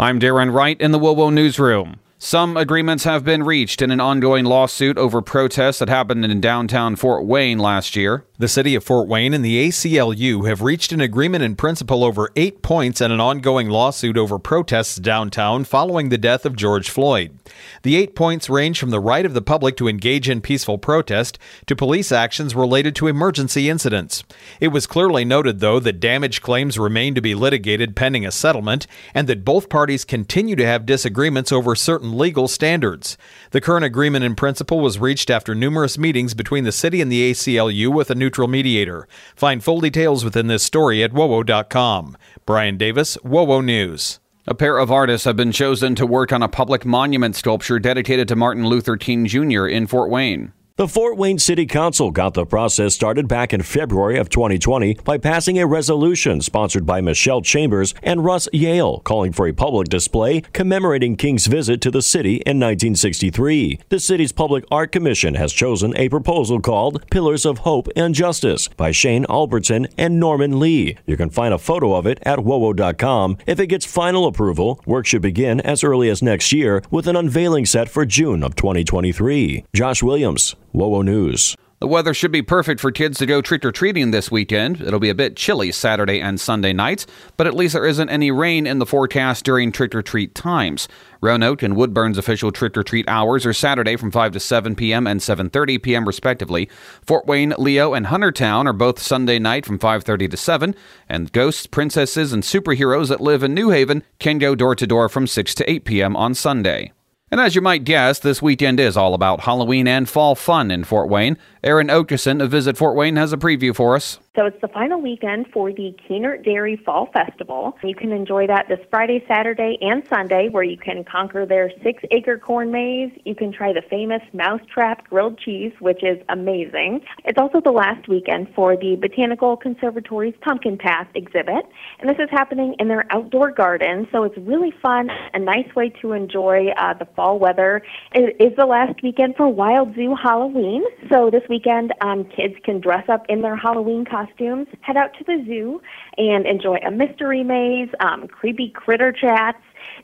I'm Darren Wright in the WOWO Newsroom. Some agreements have been reached in an ongoing lawsuit over protests that happened in downtown Fort Wayne last year. The city of Fort Wayne and the ACLU have reached an agreement in principle over eight points in an ongoing lawsuit over protests downtown following the death of George Floyd. The eight points range from the right of the public to engage in peaceful protest to police actions related to emergency incidents. It was clearly noted, though, that damage claims remain to be litigated pending a settlement and that both parties continue to have disagreements over certain legal standards. The current agreement in principle was reached after numerous meetings between the city and the ACLU with a new neutral mediator. Find full details within this story at WOWO.com. Brian Davis, WOWO News. A pair of artists have been chosen to work on a public monument sculpture dedicated to Martin Luther King Jr. in Fort Wayne. The Fort Wayne City Council got the process started back in February of 2020 by passing a resolution sponsored by Michelle Chambers and Russ Jehl calling for a public display commemorating King's visit to the city in 1963. The city's Public Art Commission has chosen a proposal called Pillars of Hope and Justice by Shane Albertson and Norman Lee. You can find a photo of it at WOWO.com. If it gets final approval, work should begin as early as next year with an unveiling set for June of 2023. Josh Williams, WOWO News. The weather should be perfect for kids to go trick or treating this weekend. It'll be a bit chilly Saturday and Sunday nights, but at least there isn't any rain in the forecast during trick or treat times. Roanoke and Woodburn's official trick or treat hours are Saturday from 5 to 7 p.m. and 7:30 p.m. respectively. Fort Wayne, Leo, and Huntertown are both Sunday night from 5:30 to 7, and ghosts, princesses, and superheroes that live in New Haven can go door to door from 6 to 8 p.m. on Sunday. And as you might guess, this weekend is all about Halloween and fall fun in Fort Wayne. Aaron Okerson of Visit Fort Wayne has a preview for us. So it's the final weekend for the Kuehnert Dairy Fall Festival. You can enjoy that this Friday, Saturday, and Sunday, where you can conquer their six acre corn maze. You can try the famous Mousetrap grilled cheese, which is amazing. It's also the last weekend for the Botanical Conservatory's Pumpkin Path exhibit, and this is happening in their outdoor garden. So it's really fun, a nice way to enjoy uh, the fall weather. It is the last weekend for Wild Zoo Halloween. So this weekend, um, kids can dress up in their Halloween costumes, head out to the zoo, and enjoy a mystery maze, um, creepy critter chats,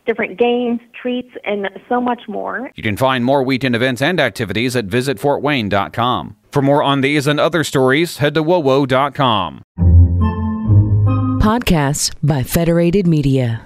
different games, treats, and so much more. You can find more weekend events and activities at visitfortwayne.com. For more on these and other stories, head to wowo.com. Podcasts by Federated Media.